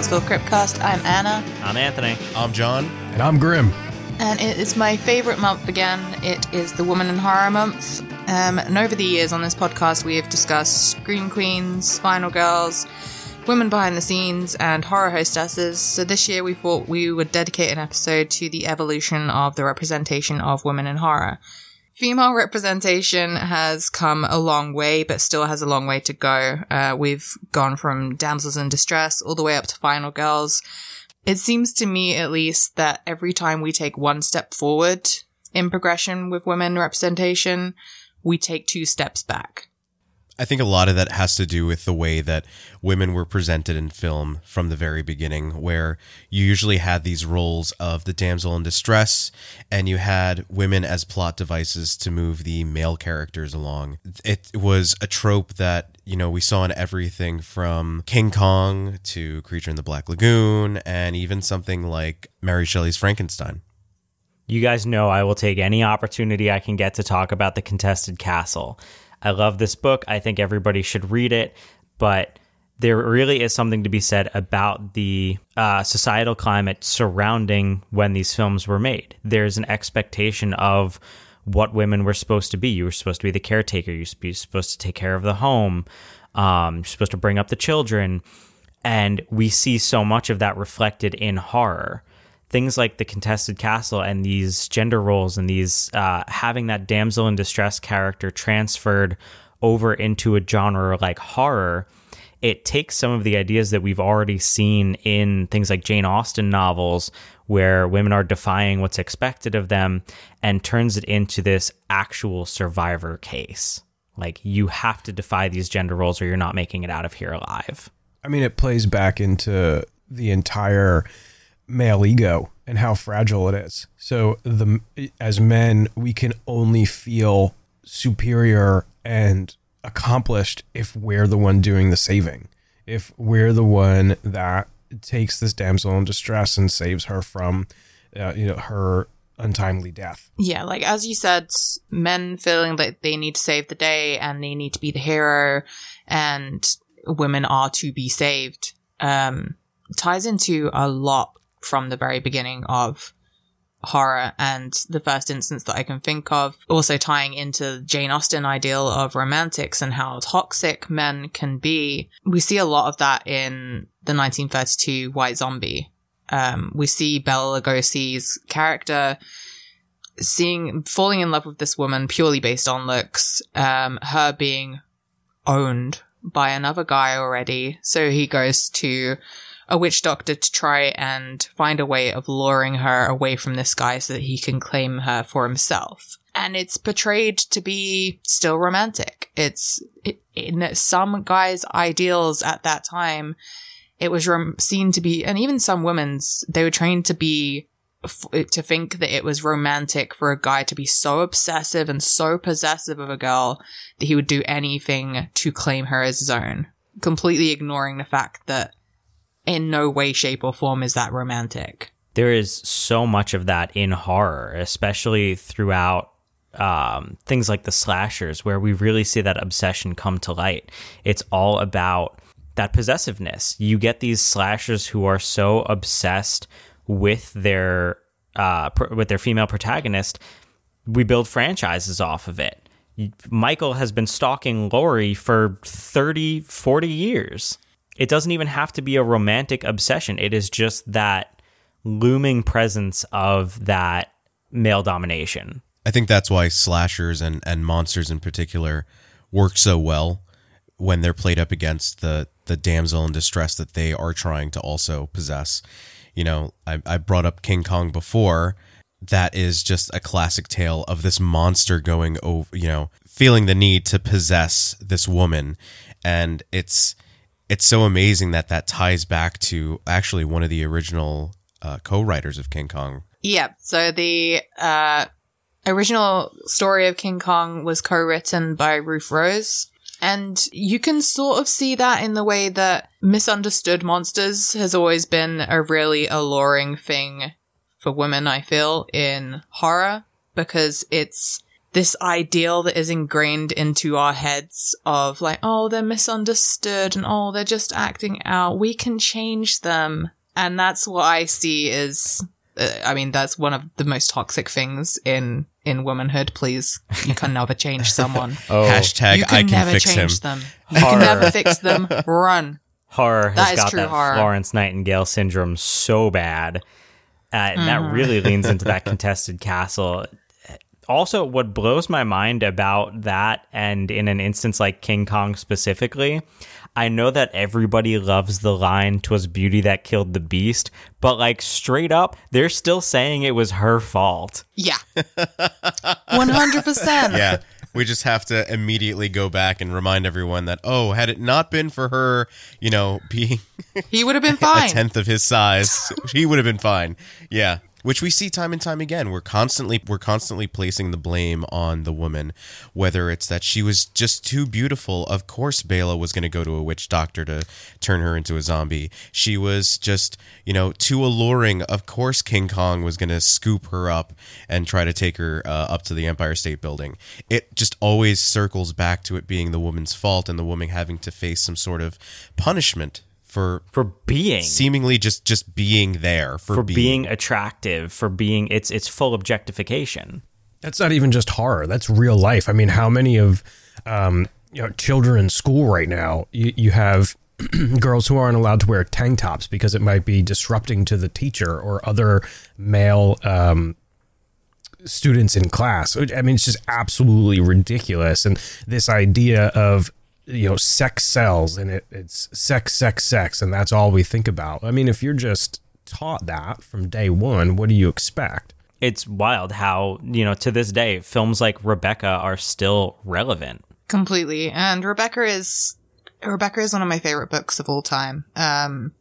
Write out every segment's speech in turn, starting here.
Welcome back to the Hauntsville Cryptcast. I'm Anna, I'm Anthony. I'm John. And I'm Grim. and it is my favorite month again. It is the Woman in Horror Month. Um, and over the years on this podcast, we have discussed Scream Queens, Final Girls, women behind the scenes, and horror hostesses. So this year, we thought we would dedicate an episode to the evolution of the representation of women in horror. Female representation has come a long way, but still has a long way to go. Uh, we've gone from damsels in distress all the way up to final girls. It seems to me, at least, that every time we take one step forward in progression with women representation, we take two steps back. I think a lot of that has to do with the way that women were presented in film from the very beginning, where you usually had these roles of the damsel in distress, and you had women as plot devices to move the male characters along. It was a trope that, you know, we saw in everything from King Kong to Creature in the Black Lagoon, and even something like Mary Shelley's Frankenstein. You guys know I will take any opportunity I can get to talk about the contested castle. I love this book. I think everybody should read it, but there really is something to be said about the uh, societal climate surrounding when these films were made. There's an expectation of what women were supposed to be. You were supposed to be the caretaker. You were supposed to take care of the home. Um, you're supposed to bring up the children. And we see so much of that reflected in horror things like the contested castle and these gender roles and these uh, having that damsel in distress character transferred over into a genre like horror it takes some of the ideas that we've already seen in things like jane austen novels where women are defying what's expected of them and turns it into this actual survivor case. Like you have to defy these gender roles or you're not making it out of here alive. I mean, it plays back into the entire male ego and how fragile it is. So the as men, we can only feel superior and accomplished if we're the one doing the saving. If we're the one that takes this damsel in distress and saves her from, uh, you know, her untimely death. Yeah, like as you said, men feeling that they need to save the day and they need to be the hero and women are to be saved um, ties into a lot from the very beginning of horror and the first instance that I can think of, also tying into Jane Austen ideal of romantics and how toxic men can be. We see a lot of that in the 1932 White Zombie. Um, we see Bela Lugosi's character seeing, falling in love with this woman purely based on looks, um, her being owned by another guy already. So he goes to a witch doctor to try and find a way of luring her away from this guy so that he can claim her for himself. And it's portrayed to be still romantic. It's in some guys' ideals at that time. It was seen to be, and even some women's, they were trained to be to think that it was romantic for a guy to be so obsessive and so possessive of a girl that he would do anything to claim her as his own, completely ignoring the fact that in no way, shape, or form is that romantic. There is so much of that in horror, especially throughout um, things like the slashers, where we really see that obsession come to light. It's all about that possessiveness. You get these slashers who are so obsessed with their uh, pr- with their female protagonist. We build franchises off of it. Michael has been stalking Laurie for 30, 40 years. It doesn't even have to be a romantic obsession. It is just that looming presence of that male domination. I think that's why slashers and, and monsters in particular work so well when they're played up against the, the damsel in distress that they are trying to also possess. You know, I, I brought up King Kong before. That is just a classic tale of this monster going over, you know, feeling the need to possess this woman. And it's it's so amazing that that ties back to actually one of the original uh, co-writers of King Kong. Yeah. So the uh, original story of King Kong was co-written by Ruth Rose. And you can sort of see that in the way that misunderstood monsters has always been a really alluring thing for women, I feel, in horror, because it's this ideal that is ingrained into our heads of like, oh, they're misunderstood and oh, they're just acting out. We can change them. And that's what I see is, uh, I mean, that's one of the most toxic things in, in womanhood. Please, you can never change someone. Oh, Hashtag you can I can never fix him. change them. You can never fix them. Run. horror has That is got true that horror. Florence Nightingale syndrome so bad. Uh, and that really leans into that contested castle. Also, what blows my mind about that, and in an instance like King Kong specifically, I know that everybody loves the line, "Twas beauty that killed the beast," but like straight up, they're still saying it was her fault. Yeah. 100%. yeah. We just have to immediately go back and remind everyone that, oh, had it not been for her, you know, being He would have been a fine. tenth of his size, he would have been fine. Yeah. Which we see time and time again. We're constantly we're constantly placing the blame on the woman, whether it's that she was just too beautiful. Of course, Bela was going to go to a witch doctor to turn her into a zombie. She was just, you know, too alluring. Of course, King Kong was going to scoop her up and try to take her uh, up to the Empire State Building. It just always circles back to it being the woman's fault and the woman having to face some sort of punishment for For being seemingly just just being there for, for being, being attractive, for being it's it's full objectification. That's not even just horror. That's real life. I mean, how many of um, you know children in school right now? You, you have girls who aren't allowed to wear tank tops because it might be disrupting to the teacher or other male um, students in class. I mean, it's just absolutely ridiculous. And this idea of you know sex sells and it, it's sex, sex, sex, and that's all we think about. I mean, if you're just taught that from day one, what do you expect? It's wild how, you know, to this day, films like Rebecca are still relevant. Completely. And Rebecca is Rebecca is one of my favorite books of all time. Um,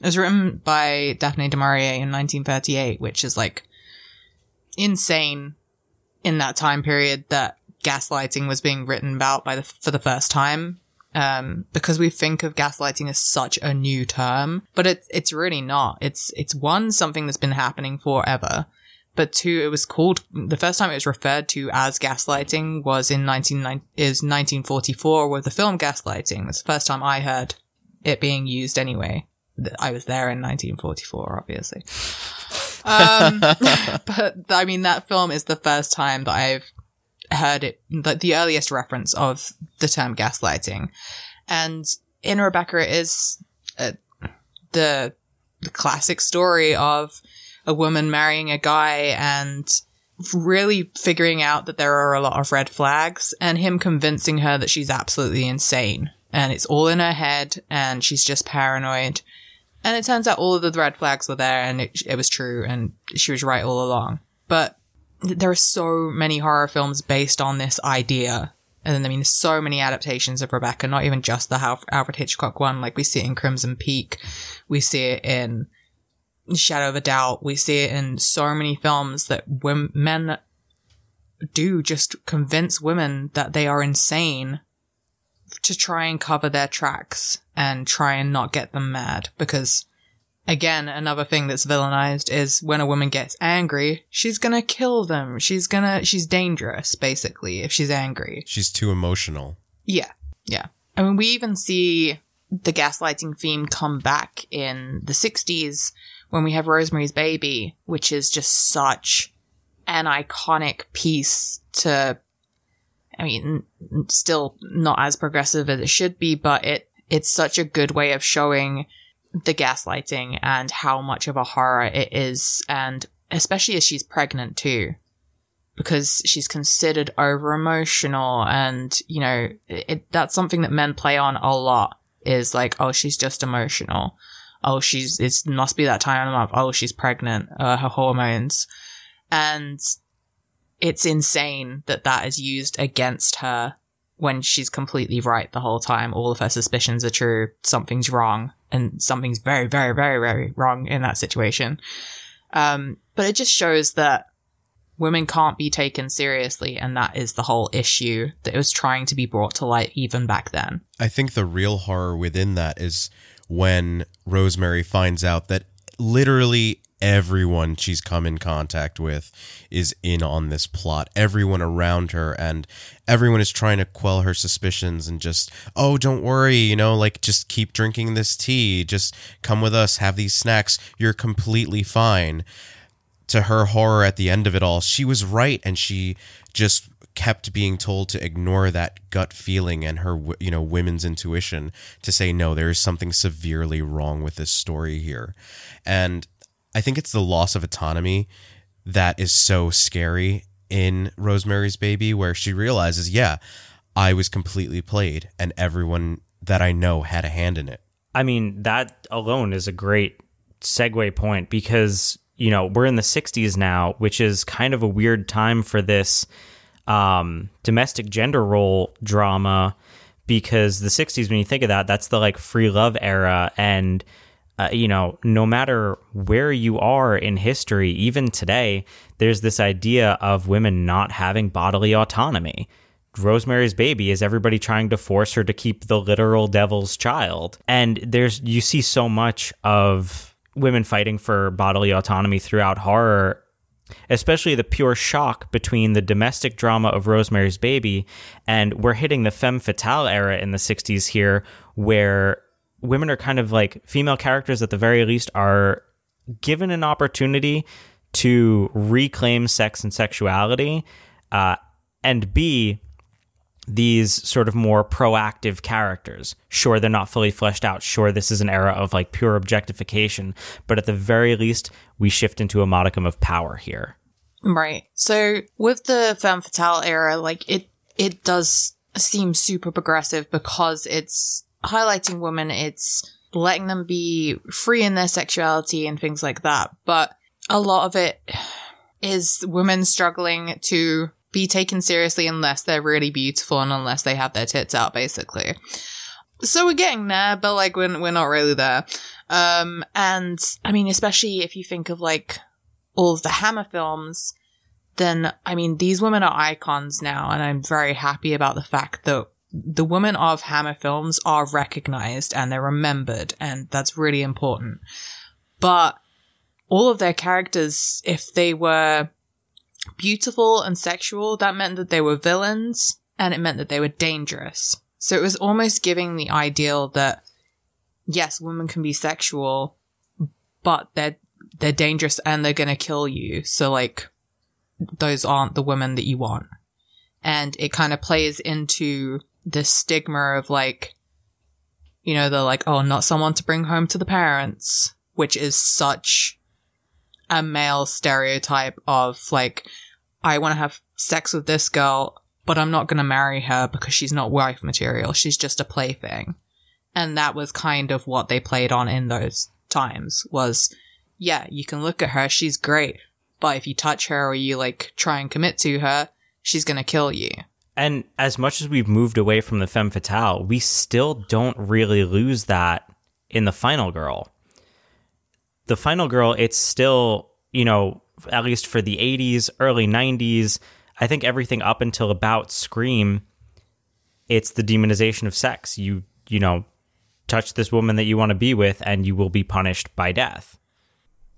it was written by Daphne du Maurier in 1938, which is like insane in that time period that gaslighting was being written about by the for the first time. Um, because we think of gaslighting as such a new term, but it's it's really not. It's it's one something that's been happening forever, but two, it was called the first time it was referred to as gaslighting was in 19, is 1944 with the film Gaslighting. That's the first time I heard it being used anyway. I was there in 1944, obviously. Um, but I mean, that film is the first time that I've heard it, like the earliest reference of the term gaslighting. And in Rebecca, it is uh, the, the classic story of a woman marrying a guy and really figuring out that there are a lot of red flags and him convincing her that she's absolutely insane and it's all in her head and she's just paranoid. And it turns out all of the red flags were there and it, it was true and she was right all along. But there are so many horror films based on this idea. And then, I mean, so many adaptations of Rebecca, not even just the Al- Alfred Hitchcock one. Like we see it in Crimson Peak. We see it in Shadow of a Doubt. We see it in so many films that wom- men do just convince women that they are insane to try and cover their tracks and try and not get them mad. Because, again, another thing that's villainized is when a woman gets angry, she's gonna kill them. She's gonna, she's dangerous, basically, if she's angry. she's too emotional. Yeah, yeah. I mean, we even see the gaslighting theme come back in the 60s when we have Rosemary's Baby, which is just such an iconic piece to, I mean, still not as progressive as it should be, but it, it's such a good way of showing the gaslighting and how much of a horror it is. And especially as she's pregnant too because she's considered over emotional and you know it, that's something that men play on a lot is like oh she's just emotional. Oh she's it must be that time of the month. Oh she's pregnant. Uh, her hormones. And it's insane that that is used against her when she's completely right the whole time. All of her suspicions are true. Something's wrong and something's very very very very wrong in that situation um, but it just shows that women can't be taken seriously, and that is the whole issue that was trying to be brought to light even back then. I think the real horror within that is when Rosemary finds out that literally everyone she's come in contact with is in on this plot. Everyone around her and everyone is trying to quell her suspicions and just, oh, don't worry, you know, like just keep drinking this tea. Just come with us, have these snacks. You're completely fine. To her horror at the end of it all, she was right and she just kept being told to ignore that gut feeling and her you know women's intuition to say no there is something severely wrong with this story here and i think it's the loss of autonomy that is so scary in rosemary's baby where she realizes yeah i was completely played and everyone that i know had a hand in it I mean, that alone is a great segue point because, you know, we're in the 60s now, which is kind of a weird time for this um, domestic gender role drama because the 60s, when you think of that, that's the like free love era. And, uh, you know, no matter where you are in history, even today, there's this idea of women not having bodily autonomy. Rosemary's Baby is everybody trying to force her to keep the literal devil's child. And there's you see so much of women fighting for bodily autonomy throughout horror, especially the pure shock between the domestic drama of Rosemary's Baby and we're hitting the femme fatale era in the 60s here where women are kind of like female characters at the very least are given an opportunity to reclaim sex and sexuality uh, and B these sort of more proactive characters. Sure, they're not fully fleshed out. Sure, this is an era of like pure objectification, but at the very least, we shift into a modicum of power here. Right. So with the femme fatale era, like it, it does seem super progressive because it's highlighting women. It's letting them be free in their sexuality and things like that. But a lot of it is women struggling to be taken seriously unless they're really beautiful and unless they have their tits out, basically. So we're getting there, but like we're we're not really there. Um, and I mean, especially if you think of like all of the Hammer films, then I mean, these women are icons now, and I'm very happy about the fact that the women of Hammer films are recognized and they're remembered, and that's really important. But all of their characters, if they were beautiful and sexual, that meant that they were villains and it meant that they were dangerous. So it was almost giving the ideal that yes, women can be sexual, but they're they're dangerous and they're gonna kill you. So like those aren't the women that you want. And it kind of plays into the stigma of like you know, they're like, oh, not someone to bring home to the parents, which is such a male stereotype of like, I want to have sex with this girl, but I'm not going to marry her because she's not wife material. She's just a plaything. And that was kind of what they played on in those times was, yeah, you can look at her. She's great. But if you touch her or you like try and commit to her, she's going to kill you. And as much as we've moved away from the femme fatale, we still don't really lose that in the final girl. The final girl, it's still, you know, at least for the 80s, early 90s, I think everything up until about Scream, it's the demonization of sex. You, you know, touch this woman that you want to be with and you will be punished by death.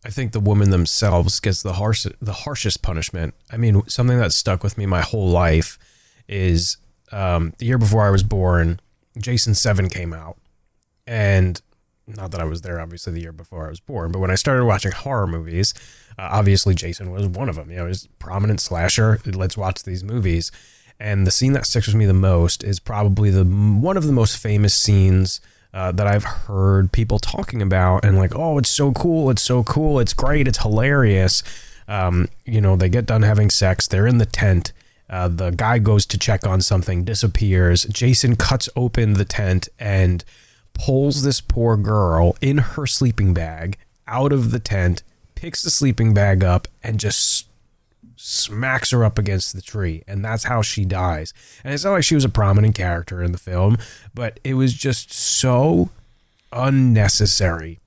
I think the women themselves gets the harsh, the harshest punishment. I mean, something that stuck with me my whole life is um, the year before I was born, Jason Seven came out, and not that I was there, obviously, the year before I was born, but when I started watching horror movies, uh, obviously Jason was one of them. You know, he's prominent slasher. Let's watch these movies. And the scene that sticks with me the most is probably the one of the most famous scenes uh, that I've heard people talking about, and like, oh, it's so cool, it's so cool, it's great, it's hilarious. Um, you know, they get done having sex, they're in the tent. Uh, the guy goes to check on something, disappears. Jason cuts open the tent and pulls this poor girl in her sleeping bag out of the tent, picks the sleeping bag up, and just smacks her up against the tree. And that's how she dies. And it's not like she was a prominent character in the film, but it was just so unnecessary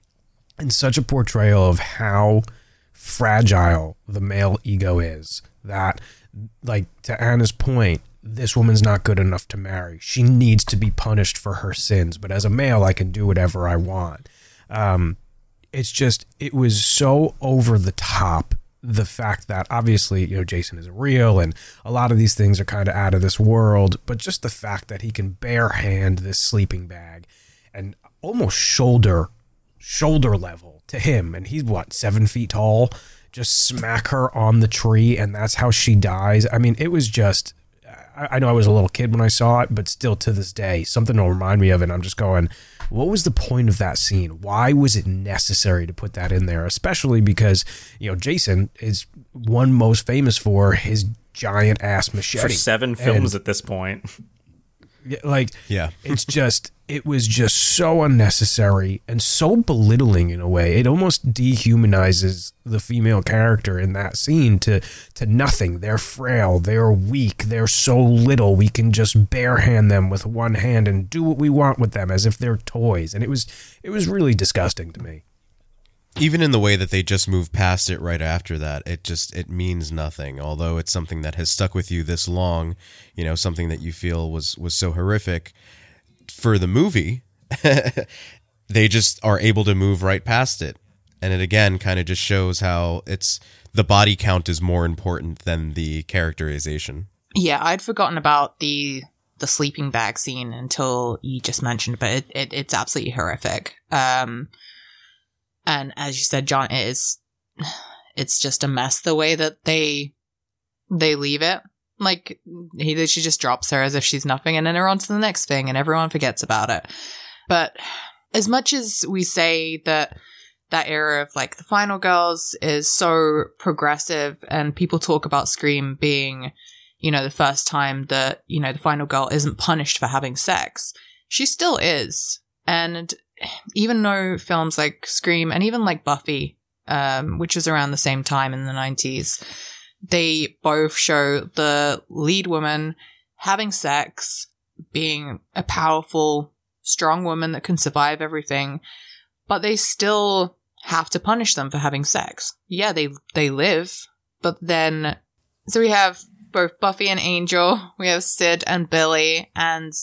and such a portrayal of how fragile the male ego is that like to Anna's point this woman's not good enough to marry. She needs to be punished for her sins. But as a male, I can do whatever I want. Um, it's just it was so over the top the fact that obviously you know Jason is real and a lot of these things are kind of out of this world but just the fact that he can bare hand this sleeping bag and almost shoulder shoulder level to him and he's what seven feet tall just smack her on the tree and that's how she dies. I mean it was just I, I know i was a little kid when i saw it but still to this day something will remind me of it and i'm just going what was the point of that scene? Why was it necessary to put that in there? Especially because you know jason is one most famous for his giant ass machete. For seven films at this point. Like Yeah. it's just it was just so unnecessary and so belittling in a way. It almost dehumanizes the female character in that scene to to nothing. They're frail they're weak they're so little we can just barehand them with one hand and do what we want with them as if they're toys. And it was it was really disgusting to me even in the way that they just move past it right after that it just it means nothing. Although it's something that has stuck with you this long you know something that you feel was was so horrific for the movie they just are able to move right past it. And it again kind of just shows how it's the body count is more important than the characterization. Yeah, I'd forgotten about the the sleeping bag scene until you just mentioned, but it, it it's absolutely horrific. Um, and as you said, John, it is it's just a mess the way that they they leave it. Like he she just drops her as if she's nothing, and then they're on to the next thing, and everyone forgets about it. But as much as we say that that era of like the final girls is so progressive, and people talk about Scream being you know, the first time that, you know, the final girl isn't punished for having sex. She still is. And even though films like Scream and even like Buffy, um, which was around the same time in the 90s, they both show the lead woman having sex, being a powerful, strong woman that can survive everything, but they still have to punish them for having sex. Yeah, they, they live, but then, so we have both Buffy and Angel, we have Sid and Billy, and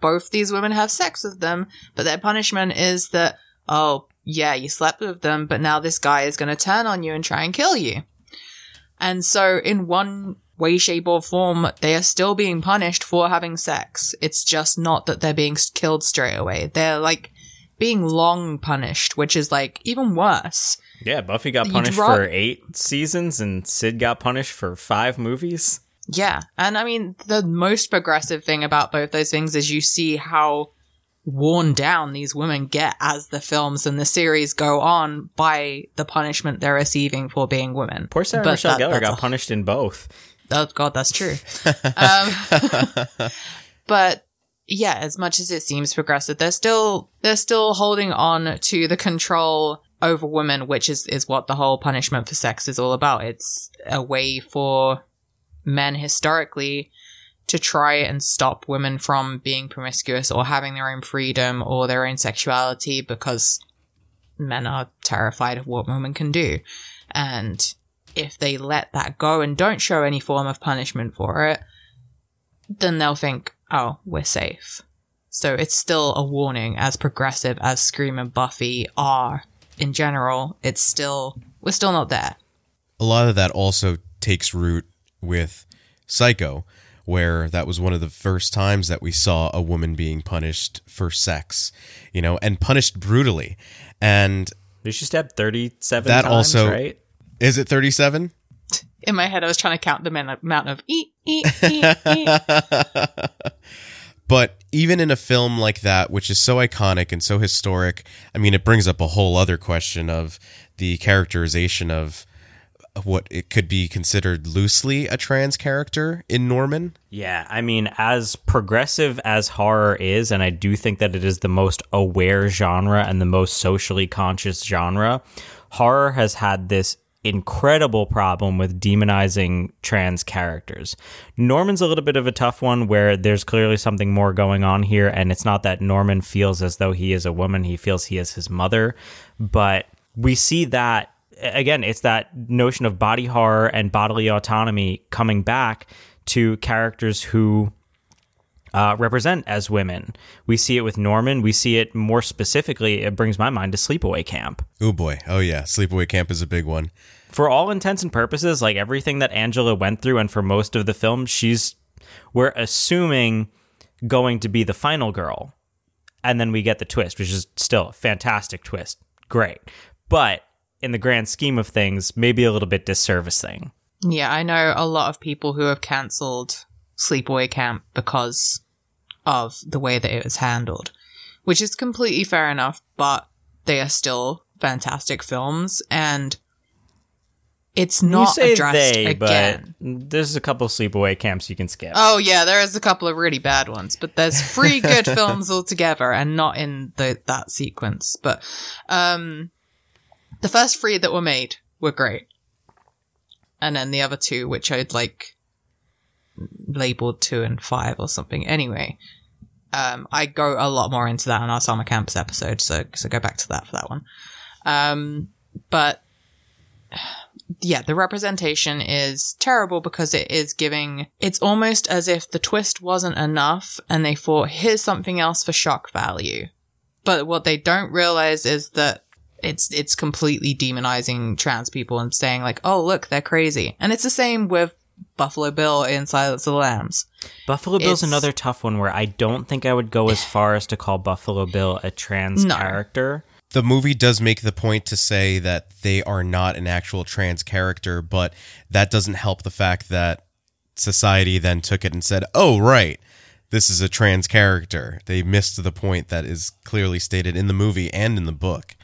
both these women have sex with them, but their punishment is that, oh, yeah, you slept with them, but now this guy is going to turn on you and try and kill you. And so, in one way, shape, or form, they are still being punished for having sex. It's just not that they're being killed straight away. They're like being long punished, which is like even worse. Yeah, Buffy got punished drop- for eight seasons, and Sid got punished for five movies. Yeah. And I mean, the most progressive thing about both those things is you see how worn down these women get as the films and the series go on by the punishment they're receiving for being women. Poor Sarah But Michelle that- Gellar got a- punished in both. Oh god, that's true. um, but yeah, as much as it seems progressive, they're still they're still holding on to the control over women, which is is what the whole punishment for sex is all about. It's a way for men historically to try and stop women from being promiscuous or having their own freedom or their own sexuality because men are terrified of what women can do. And if they let that go and don't show any form of punishment for it, then they'll think, oh, we're safe. So it's still a warning, as progressive as Scream and Buffy are in general, it's still, we're still not there. a lot of that also takes root with Psycho, where that was one of the first times that we saw a woman being punished for sex, you know, and punished brutally. And They should stab 37 That times, also- right? is it 37? In my head, I was trying to count the min- amount of eat, eat, eat, eat. But even in a film like that, which is so iconic and so historic, I mean, it brings up a whole other question of the characterization of what it could be considered loosely a trans character in Norman. Yeah, I mean, as progressive as horror is, and I do think that it is the most aware genre and the most socially conscious genre, horror has had this incredible problem with demonizing trans characters. Norman's a little bit of a tough one where there's clearly something more going on here, and it's not that Norman feels as though he is a woman, he feels he is his mother, but we see that again, it's that notion of body horror and bodily autonomy coming back to characters who uh, represent as women. We see it with Norman. We see it more specifically. It brings my mind to Sleepaway Camp. Oh boy. Oh yeah. Sleepaway Camp is a big one. For all intents and purposes, like everything that Angela went through, and for most of the film, she's we're assuming going to be the final girl, and then we get the twist, which is still a fantastic twist. Great, but in the grand scheme of things, maybe a little bit disservice thing. Yeah, I know a lot of people who have cancelled Sleepaway Camp because of the way that it was handled, which is completely fair enough, but they are still fantastic films and it's not say addressed they, again. but there's a couple sleepaway camps you can skip. Oh yeah, there is a couple of really bad ones, but there's three good films altogether, and not in the that sequence. But um, the first three that were made were great, and then the other two, which I'd like labeled two and five or something. Anyway, um, I go a lot more into that in our summer campus episode, so so go back to that for that one. Um, but yeah, the representation is terrible because it is giving, it's almost as if the twist wasn't enough and they thought, here's something else for shock value. But what they don't realize is that it's, it's completely demonizing trans people and saying like, oh, look, they're crazy. And it's the same with Buffalo Bill in Silence of the Lambs. Buffalo Bill's It's- another tough one where I don't think I would go as far as to call Buffalo Bill a trans No. character. the movie does make the point to say that they are not an actual trans character, but that doesn't help the fact that society then took it and said, "Oh, right, this is a trans character." They missed the point that is clearly stated in the movie and in the book,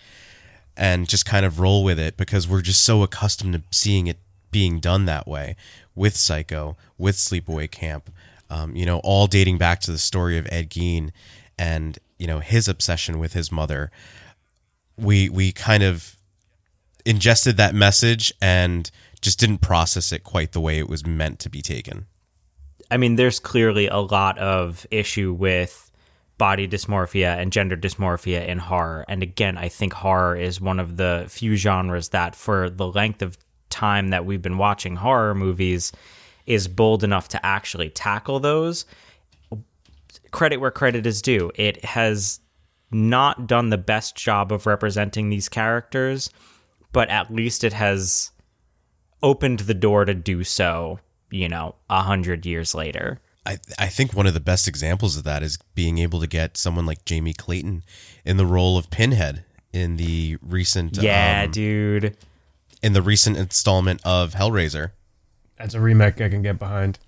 and just kind of roll with it because we're just so accustomed to seeing it being done that way with Psycho, with Sleepaway Camp, um, you know, all dating back to the story of Ed Gein and you know his obsession with his mother we we kind of ingested that message and just didn't process it quite the way it was meant to be taken. I mean, there's clearly a lot of issue with body dysmorphia and gender dysmorphia in horror. And again, I think horror is one of the few genres that, for the length of time that we've been watching horror movies, is bold enough to actually tackle those. Credit where credit is due. It has not done the best job of representing these characters, but at least it has opened the door to do so, you know, a hundred years later. I I think one of the best examples of that is being able to get someone like Jamie Clayton in the role of Pinhead in the recent Yeah, um, dude. in the recent installment of Hellraiser. That's a remake I can get behind.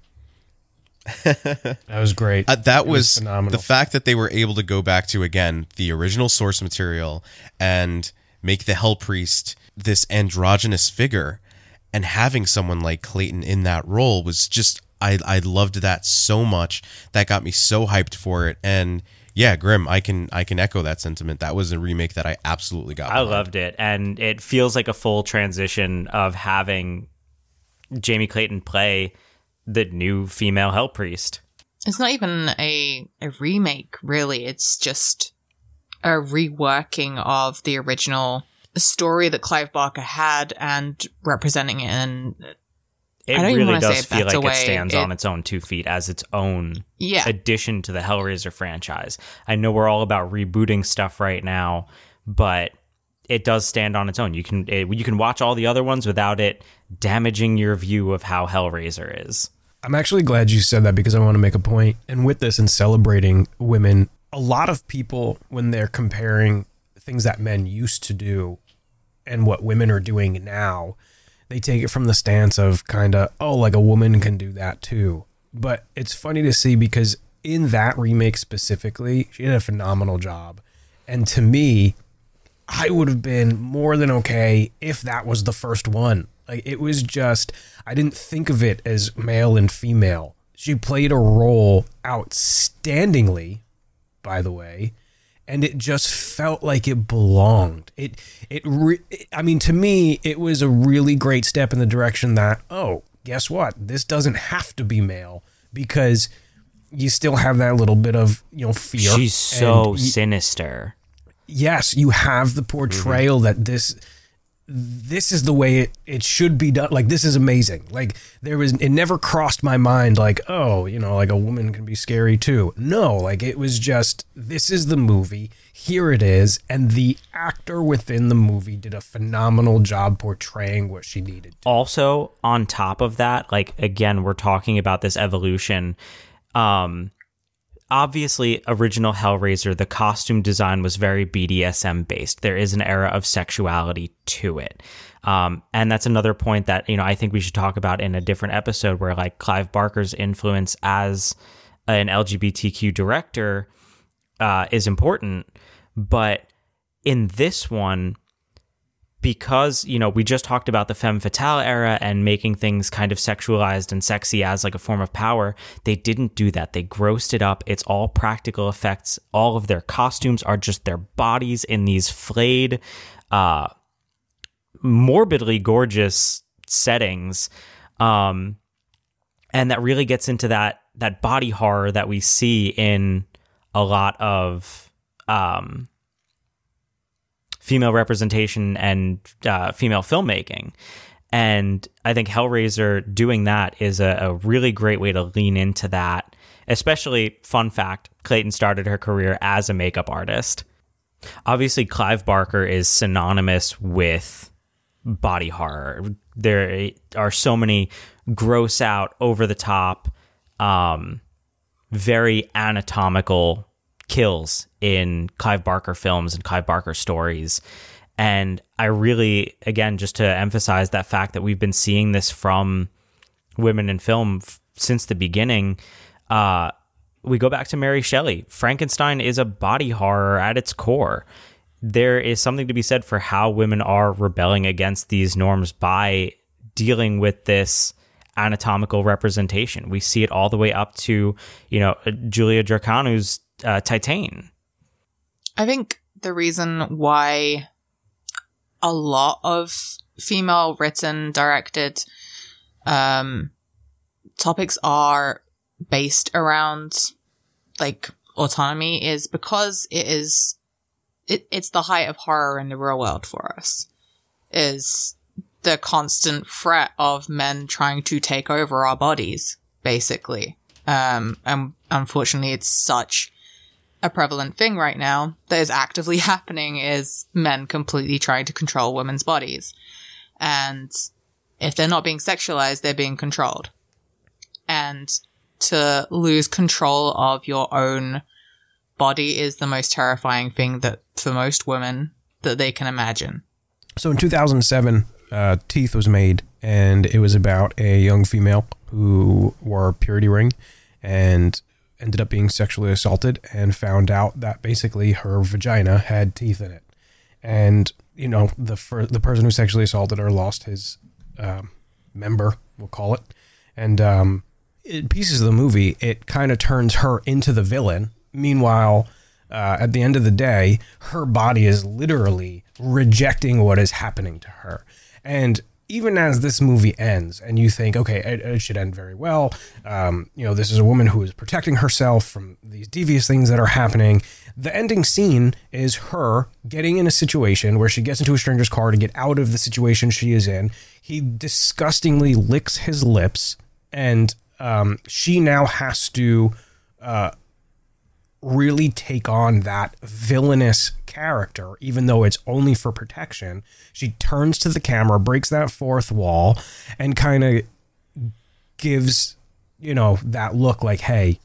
that was great. Uh, that It was, phenomenal. the fact that they were able to go back to again the original source material and make the Hell Priest this androgynous figure, and having someone like Clayton in that role was just I I loved that so much. That got me so hyped for it. And yeah, Grim, I can I can echo that sentiment. That was a remake that I absolutely got. I behind. loved it. And it feels like a full transition of having Jamie Clayton play the new female hell priest. It's not even a, a remake, really. It's just a reworking of the original story that Clive Barker had and representing it in It I don't really wanna say does feel like a it stands It- on its own two feet as its own yeah addition to the Hellraiser franchise. I know we're all about rebooting stuff right now, but it does stand on its own. You can it, you can watch all the other ones without it damaging your view of how Hellraiser is. I'm actually glad you said that because I want to make a point. And with this and celebrating women, a lot of people, when they're comparing things that men used to do and what women are doing now, they take it from the stance of kind of, oh, like a woman can do that too. But it's funny to see because in that remake specifically, she did a phenomenal job. And to me, I would have been more than okay if that was the first one. Like it was just I didn't think of it as male and female. She played a role outstandingly, by the way, and it just felt like it belonged. It it re- I mean to me it was a really great step in the direction that oh, guess what? This doesn't have to be male because you still have that little bit of, you know, fear. She's so sinister. yes, you have the portrayal mm-hmm. that this this is the way it, it should be done. Like, this is amazing. Like, there was, it never crossed my mind, like, oh, you know, like a woman can be scary too. No, like, it was just, this is the movie. Here it is. And the actor within the movie did a phenomenal job portraying what she needed. also on top of that like again we're talking about this evolution um obviously original hellraiser the costume design was very bdsm based. There is an era of sexuality to it. Um, and that's another point that you know i think we should talk about in a different episode where like clive barker's influence as an lgbtq director uh, is important. But in this one because you know we just talked about the femme fatale era and making things kind of sexualized and sexy as like a form of power they didn't do that. They grossed it up. It's all practical effects. All of their costumes are just their bodies in these flayed uh morbidly gorgeous settings. Um and that really gets into that that body horror that we see in a lot of um female representation and uh, female filmmaking. And I think Hellraiser doing that is a, a really great way to lean into that. Especially, fun fact Clayton started her career as a makeup artist. Obviously, Clive Barker is synonymous with body horror. There are so many gross out, over the top, um, very anatomical kills in Clive Barker films and Clive Barker stories. And I really, again, just to emphasize that fact that we've been seeing this from women in film f- since the beginning. Uh, we go back to Mary Shelley. Frankenstein is a body horror at its core. There is something to be said for how women are rebelling against these norms by dealing with this anatomical representation. We see it all the way up to, you know, Julia Ducournau's uh, Titane. I think the reason why a lot of female written directed um topics are based around like autonomy is because it is it, it's the height of horror in the real world for us is the constant threat of men trying to take over our bodies basically um and unfortunately it's such a prevalent thing right now that is actively happening is men completely trying to control women's bodies. And if they're not being sexualized, they're being controlled. And to lose control of your own body is the most terrifying thing that for most women that they can imagine. So in 2007, uh, Teeth was made, and it was about a young female who wore a purity ring and ended up being sexually assaulted and found out that basically her vagina had teeth in it. And, you know, the fir- the person who sexually assaulted her lost his um, member, we'll call it. And um, in pieces of the movie, it kind of turns her into the villain. Meanwhile, uh, at the end of the day, her body is literally rejecting what is happening to her. And even as this movie ends, and you think, okay, it, it should end very well. Um, you know, this is a woman who is protecting herself from these devious things that are happening. The ending scene is her getting in a situation where she gets into a stranger's car to get out of the situation she is in. He disgustingly licks his lips, and um, she now has to uh, really take on that villainous character, even though it's only for protection. She turns to the camera, breaks that fourth wall, and kind of gives, you know, that look like, hey,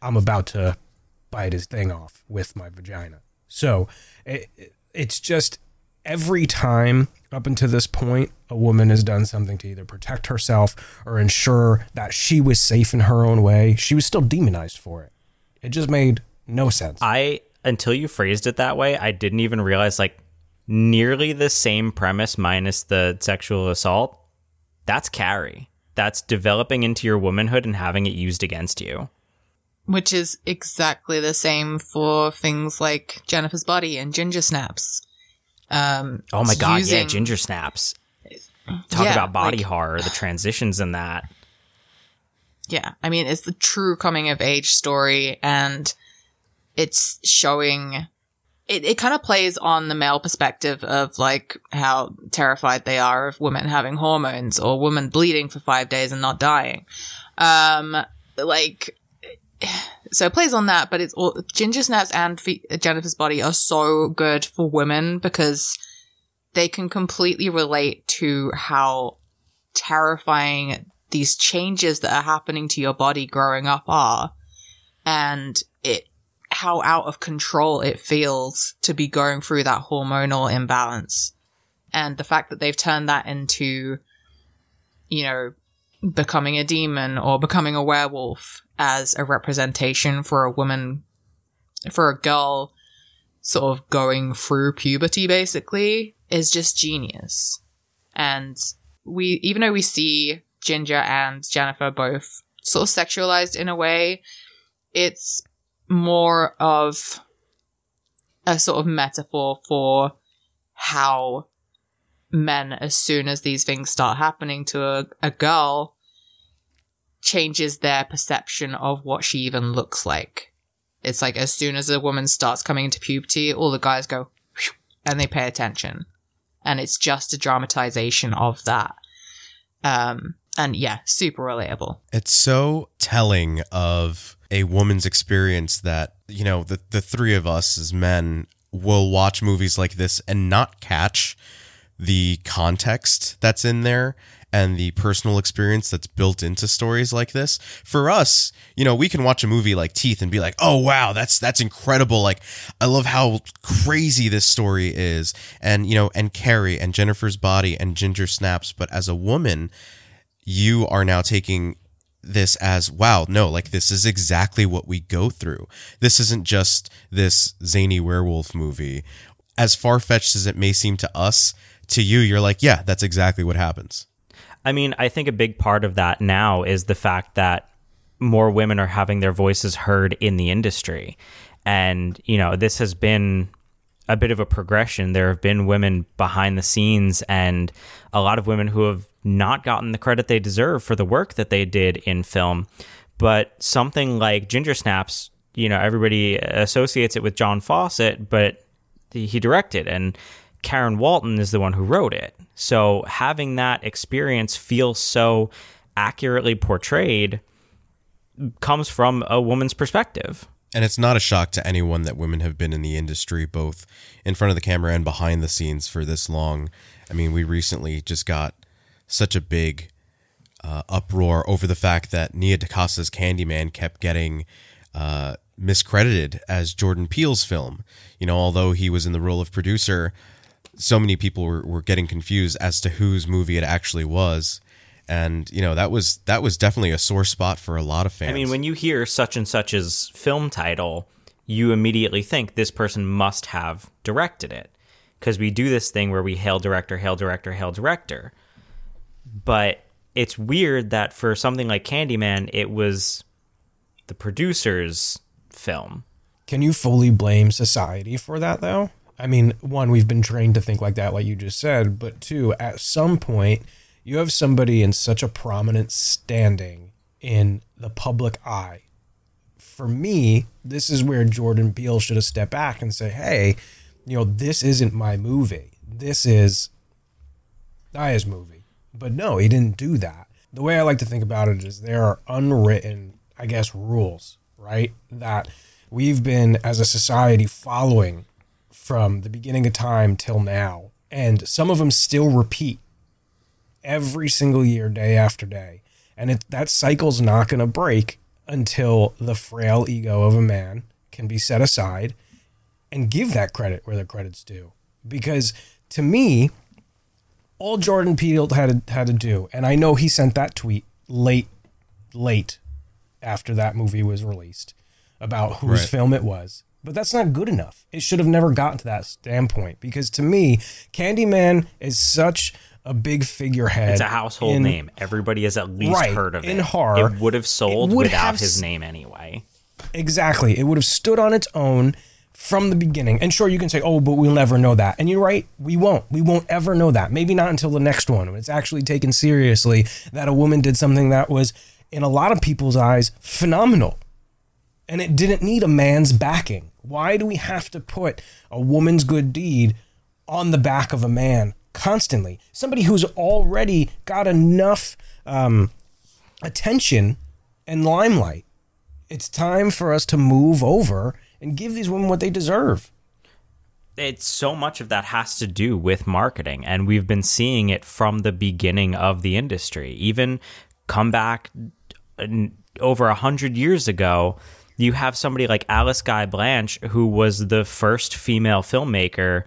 I'm about to bite his thing off with my vagina. So it, it's just every time up until this point, a woman has done something to either protect herself or ensure that she was safe in her own way, she was still demonized for it. It just made no sense. I until you phrased it that way, I didn't even realize like nearly the same premise minus the sexual assault. That's Carrie. That's developing into your womanhood and having it used against you. Which is exactly the same for things like Jennifer's Body and Ginger Snaps. Um, Oh my god, yeah, ginger snaps. Talk Yeah, about body like- horror, the transitions in that. Yeah, I mean, it's the true coming of age story, and it's showing it, it kind of plays on the male perspective of like how terrified they are of women having hormones or women bleeding for five days and not dying. Um, like, so it plays on that, but it's all Ginger Snaps and Fe- Jennifer's Body are so good for women because they can completely relate to how terrifying these changes that are happening to your body growing up are. And it, how out of control it feels to be going through that hormonal imbalance. And the fact that they've turned that into, you know, becoming a demon or becoming a werewolf as a representation for a woman, for a girl sort of going through puberty basically is just genius. And we, even though we see Ginger and Jennifer both sort of sexualized in a way, it's more of a sort of metaphor for how men, as soon as these things start happening to a, a girl, changes their perception of what she even looks like. It's like as soon as a woman starts coming into puberty, all the guys go and they pay attention. And it's just a dramatization of that. Um, and yeah, super relatable. It's so telling of a woman's experience that, you know, the, the three of us as men will watch movies like this and not catch the context that's in there and the personal experience that's built into stories like this. For us, you know, we can watch a movie like Teeth and be like, "Oh wow, that's that's incredible. Like I love how crazy this story is." And, you know, and Carrie and Jennifer's Body and Ginger Snaps, but as a woman, you are now taking this as wow no like this is exactly what we go through. This isn't just this zany werewolf movie. As far-fetched as it may seem to us to you you're like yeah that's exactly what happens. I mean, I think a big part of that now is the fact that more women are having their voices heard in the industry. And, you know, this has been a bit of a progression. There have been women behind the scenes and a lot of women who have not gotten the credit they deserve for the work that they did in film. But something like Ginger Snaps, you know, everybody associates it with John Fawcett, but he directed and Karen Walton is the one who wrote it. So having that experience feel so accurately portrayed comes from a woman's perspective. And it's not a shock to anyone that women have been in the industry, both in front of the camera and behind the scenes, for this long. I mean, we recently just got such a big uh, uproar over the fact that Nia DaCosta's Candyman kept getting uh, miscredited as Jordan Peele's film. You know, although he was in the role of producer, so many people were, were getting confused as to whose movie it actually was and you know that was that was definitely a sore spot for a lot of fans. I mean, when you hear such and such's film title, you immediately think this person must have directed it because we do this thing where we hail director, hail director, hail director. But it's weird that for something like Candyman, it was the producer's film. Can you fully blame society for that though? I mean, one, we've been trained to think like that, like you just said, but two, at some point, you have somebody in such a prominent standing in the public eye. For me, this is where Jordan Peele should have stepped back and say, hey, you know, this isn't my movie. This is Naya's movie. But no, he didn't do that. The way I like to think about it is there are unwritten, I guess, rules, right? That we've been, as a society, following from the beginning of time till now. And some of them still repeat every single year, day after day. And it, that cycle's not going to break until the frail ego of a man can be set aside and give that credit where the credit's due. Because to me, all Jordan Peele had to, had to do, and I know he sent that tweet late, late after that movie was released about whose Right. film it was. But that's not good enough. It should have never gotten to that standpoint because to me, Candyman is such a big figurehead. It's a household in- name. Everybody has at least Right, heard of in it. horror, it would have sold would without have his name anyway. Exactly. It would have stood on its own from the beginning. And sure, you can say, oh, but we'll never know that. And you're right, we won't. We won't ever know that. Maybe not until the next one when it's actually taken seriously that a woman did something that was, in a lot of people's eyes, phenomenal. and it didn't need a man's backing. Why do we have to put a woman's good deed on the back of a man constantly? Somebody who's already got enough um, attention and limelight. It's time for us to move over and give these women what they deserve. it's so much of that has to do with marketing and we've been seeing it from the beginning of the industry even come back over a hundred years ago you have somebody like alice guy blanche who was the first female filmmaker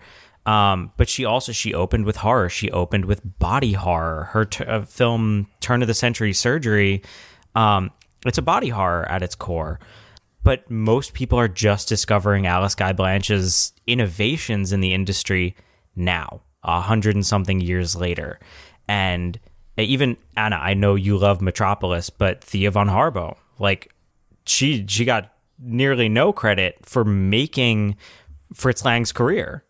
um, but she also she opened with horror she opened with body horror her t- uh, film turn of the century surgery um, it's a body horror at its core but most people are just discovering Alice Guy Blanche's innovations in the industry now, a hundred and something years later. And even Anna, I know you love Metropolis, but Thea von Harbou, like she she got nearly no credit for making Fritz Lang's career.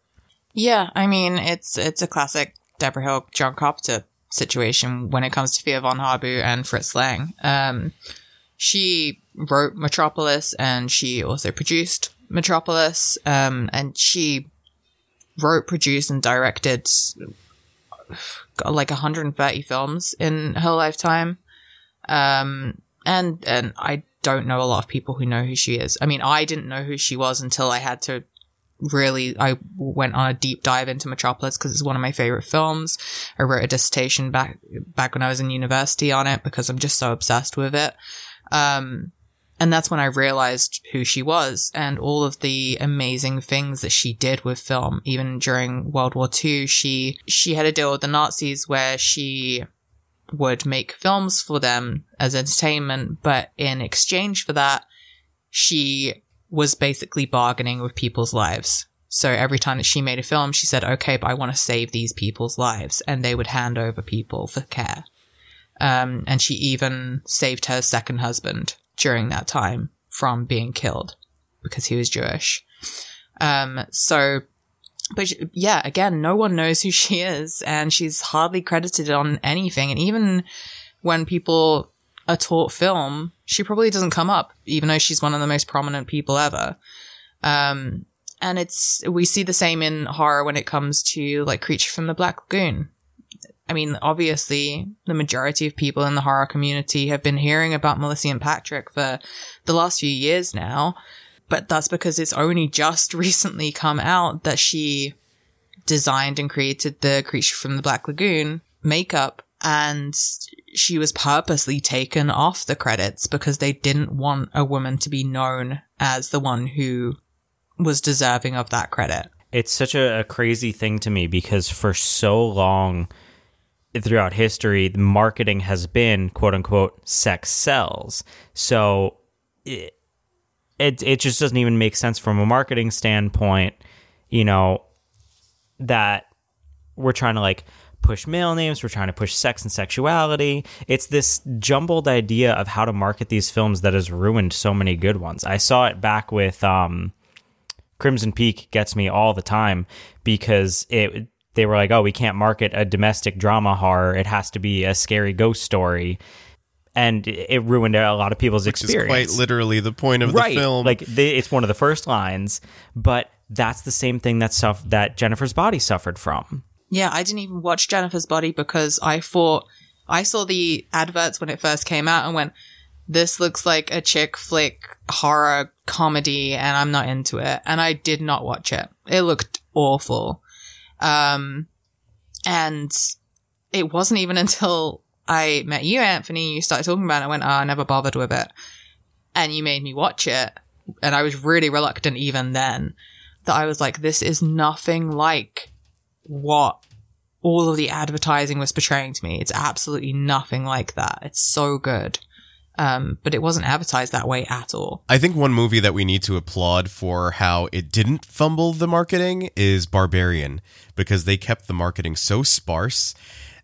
Yeah, I mean it's it's a classic Debra Hill, John Carpenter situation when it comes to Thea von Harbou and Fritz Lang. Um, she wrote Metropolis and she also produced Metropolis. Um, and she wrote, produced, and directed like 130 films in her lifetime. Um, and and I don't know a lot of people who know who she is. I mean, I didn't know who she was until I had to really I went on a deep dive into Metropolis because it's one of my favorite films. I wrote a dissertation back back when I was in university on it because I'm just so obsessed with it. Um, and that's when I realized who she was and all of the amazing things that she did with film. Even during World War II, she she had a deal with the Nazis where she would make films for them as entertainment, but in exchange for that, she was basically bargaining with people's lives. So every time that she made a film, she said, okay, but I want to save these people's lives. And they would hand over people for care. Um, and she even saved her second husband during that time from being killed because he was Jewish. Um, so, but yeah, again, no one knows who she is and she's hardly credited on anything. And even when people are taught film, she probably doesn't come up, even though she's one of the most prominent people ever. Um, and it's, we see the same in horror when it comes to like Creature from the Black Lagoon. I mean, obviously, the majority of people in the horror community have been hearing about Milicent Patrick for the last few years now, but that's because it's only just recently come out that she designed and created the Creature from the Black Lagoon makeup, and she was purposely taken off the credits because they didn't want a woman to be known as the one who was deserving of that credit. It's such a, a crazy thing to me because for so long, throughout history, the marketing has been quote unquote sex sells. So it, it it just doesn't even make sense from a marketing standpoint, you know, that we're trying to like push male names, we're trying to push sex and sexuality. It's this jumbled idea of how to market these films that has ruined so many good ones. I saw it back with um Crimson Peak gets me all the time because it they were like, oh, we can't market a domestic drama horror. It has to be a scary ghost story. And it ruined a lot of people's Which experience. quite literally the point of right. the film. Like they, it's one of the first lines, but that's the same thing that stuff that Jennifer's body suffered from. Yeah, I didn't even watch Jennifer's Body because I thought I saw the adverts when it first came out and went, this looks like a chick flick horror comedy and I'm not into it. And I did not watch it. It looked awful. Um, and it wasn't even until I met you, Anthony, you started talking about it. I went, oh, I never bothered with it. And you made me watch it. And I was really reluctant even then that I was like, this is nothing like what all of the advertising was portraying to me. It's absolutely nothing like that. It's so good. Um, but it wasn't advertised that way at all. I think one movie that we need to applaud for how it didn't fumble the marketing is Barbarian because they kept the marketing so sparse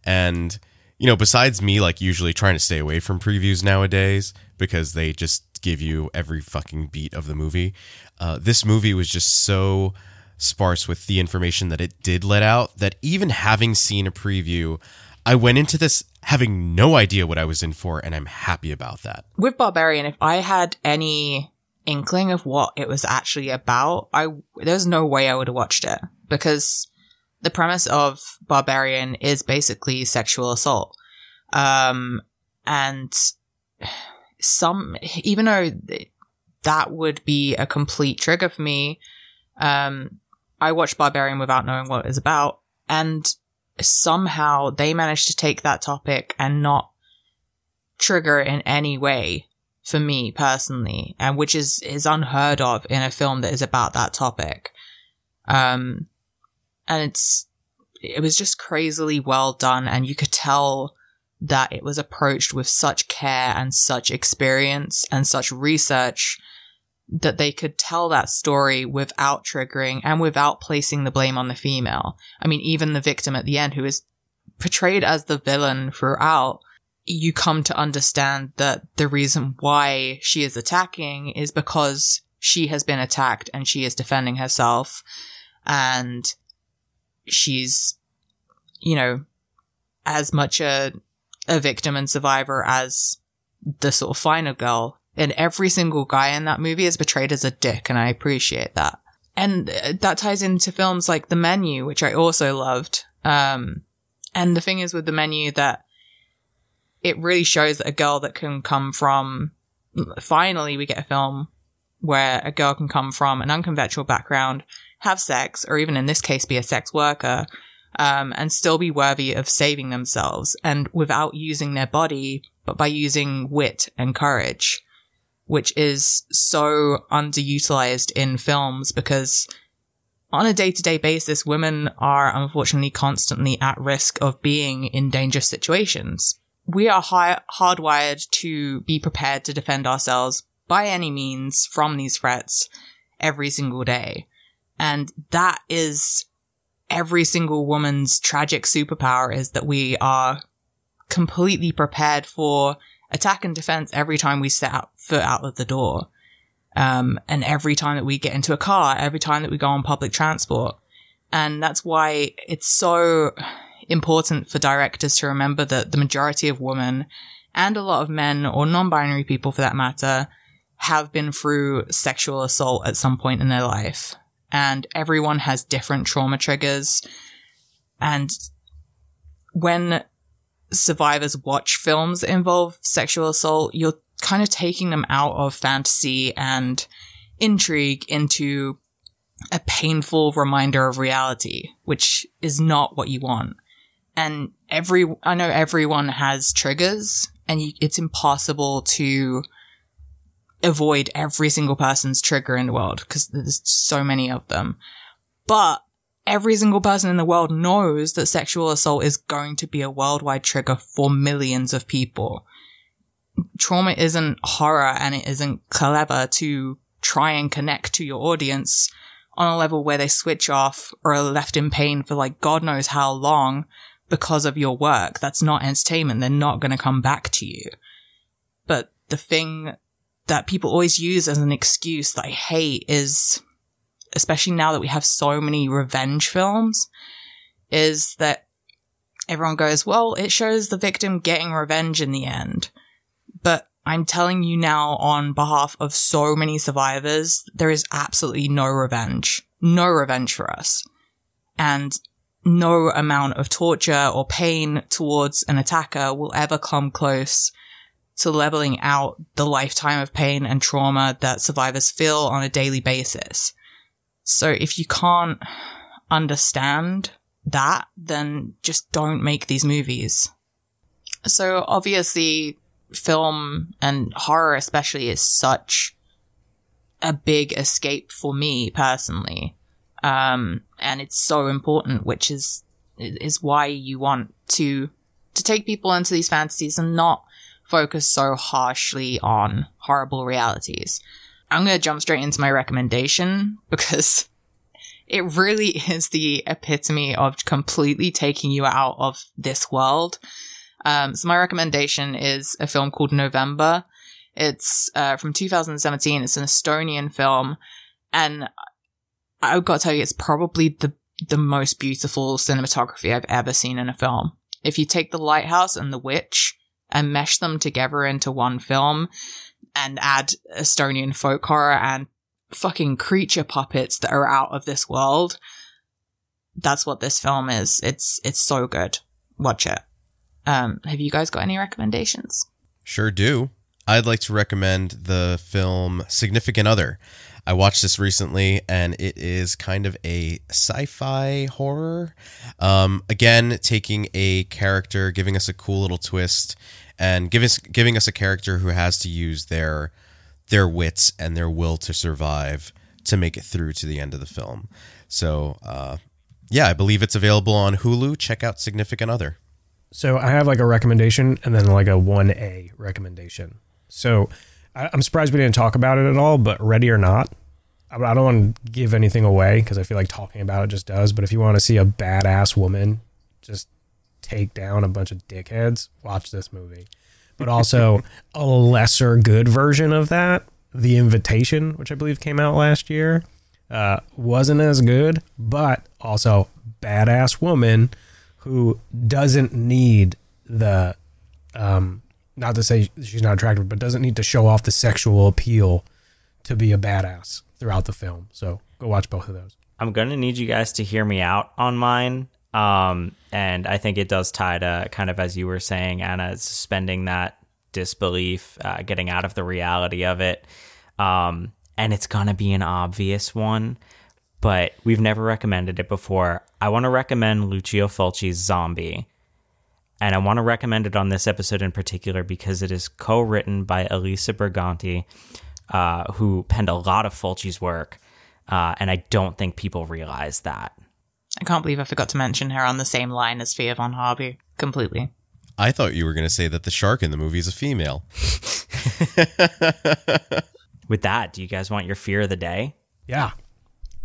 and you know besides me like usually trying to stay away from previews nowadays because they just give you every fucking beat of the movie uh, this movie was just so sparse with the information that it did let out that even having seen a preview I went into this having no idea what I was in for, and I'm happy about that. With Barbarian, if I had any inkling of what it was actually about, I there's no way I would have watched it because the premise of Barbarian is basically sexual assault. Um, and some, even though that would be a complete trigger for me, um, I watched Barbarian without knowing what it was about, and somehow they managed to take that topic and not trigger in any way for me personally, and which is is unheard of in a film that is about that topic. Um, and it's it was just crazily well done, and you could tell that it was approached with such care and such experience and such research that they could tell that story without triggering and without placing the blame on the female. I mean, even the victim at the end, who is portrayed as the villain throughout, you come to understand that the reason why she is attacking is because she has been attacked and she is defending herself and she's, you know, as much a, a victim and survivor as the sort of final girl. And every single guy in that movie is portrayed as a dick, and I appreciate that. And uh, that ties into films like The Menu, which I also loved. Um, and the thing is with The Menu that it really shows that a girl that can come from, finally we get a film where a girl can come from an unconventional background, have sex, or even in this case be a sex worker, um, and still be worthy of saving themselves and without using their body, but by using wit and courage, which is so underutilized in films because on a day to day basis, women are unfortunately constantly at risk of being in dangerous situations we are high, hardwired to be prepared to defend ourselves by any means from these threats every single day. And that is every single woman's tragic superpower is that we are completely prepared for attack and defense every time we set out, foot out of the door. Um, and every time that we get into a car, every time that we go on public transport. And that's why it's so, important for directors to remember that the majority of women and a lot of men or non-binary people for that matter have been through sexual assault at some point in their life. And everyone has different trauma triggers. And when survivors watch films involve sexual assault, you're kind of taking them out of fantasy and intrigue into a painful reminder of reality, which is not what you want and every I know everyone has triggers, and you, it's impossible to avoid every single person's trigger in the world because there's so many of them. But every single person in the world knows that sexual assault is going to be a worldwide trigger for millions of people. Trauma isn't horror and it isn't clever to try and connect to your audience on a level where they switch off or are left in pain for like God knows how long because of your work. That's not entertainment. They're not going to come back to you. But the thing that people always use as an excuse that I hate is, especially now that we have so many revenge films, is that everyone goes, well, it shows the victim getting revenge in the end. But I'm telling you now on behalf of so many survivors, there is absolutely no revenge. No revenge for us. And no amount of torture or pain towards an attacker will ever come close to leveling out the lifetime of pain and trauma that survivors feel on a daily basis. So if you can't understand that, then just don't make these movies. So obviously, film and horror especially is such a big escape for me personally. Um, and it's so important, which is, is why you want to, to take people into these fantasies and not focus so harshly on horrible realities. I'm going to jump straight into my recommendation because it really is the epitome of completely taking you out of this world. Um, so my recommendation is a film called November. It's uh, from 2017. It's an Estonian film, and I've got to tell you, it's probably the the most beautiful cinematography I've ever seen in a film. If you take The Lighthouse and The Witch and mesh them together into one film, and add Estonian folk horror and fucking creature puppets that are out of this world. That's what this film is. It's it's so good. Watch it. Um, have you guys got any recommendations? Sure do. I'd like to recommend the film Significant Other. I watched this recently and it is kind of a sci fi horror. Um, again, taking a character, giving us a cool little twist, and giving us, giving us a character who has to use their their wits and their will to survive to make it through to the end of the film. So, uh, yeah, I believe it's available on Hulu. Check out Significant Other. So I have like a recommendation and then like a 1A recommendation. So I, I'm surprised we didn't talk about it at all, but Ready or Not, I don't want to give anything away because I feel like talking about it just does. But if you want to see a badass woman just take down a bunch of dickheads, watch this movie. But also a lesser good version of that, The Invitation, which I believe came out last year, uh, wasn't as good, but also badass woman who doesn't need the um not to say she's not attractive but doesn't need to show off the sexual appeal to be a badass throughout the film so go watch both of those I'm gonna need you guys to hear me out on mine. Um, and I think it does tie to kind of as you were saying, Anna, suspending that disbelief, uh, getting out of the reality of it. Um, and it's gonna be an obvious one, but we've never recommended it before. I want to recommend Lucio Fulci's Zombie. And I want to recommend it on this episode in particular because it is co written by Elisa Briganti, uh, who penned a lot of Fulci's work. Uh, and I don't think people realize that. I can't believe I forgot to mention her on the same line as Thea von Harbou. Completely. I thought you were going to say that the shark in the movie is a female. With that, do you guys want your fear of the day? yeah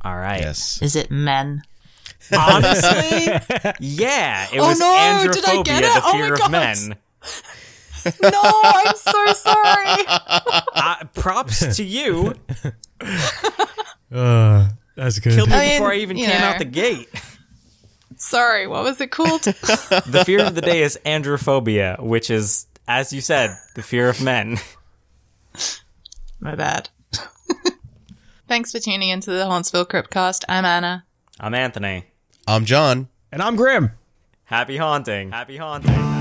All right. Yes. Is it men? Honestly, yeah, it Oh was no, did I get it? the Oh my of God. men. No, I'm so sorry. Uh, props to you. uh that's good Killed me I mean, before I even you came know. out the gate. sorry, what was it called? The fear of the day is androphobia, which is, as you said, the fear of men. My bad. Thanks for tuning into the Hauntsville Cryptcast. I'm Anna. I'm Anthony. I'm John. and i'm grim Happy haunting. Happy haunting.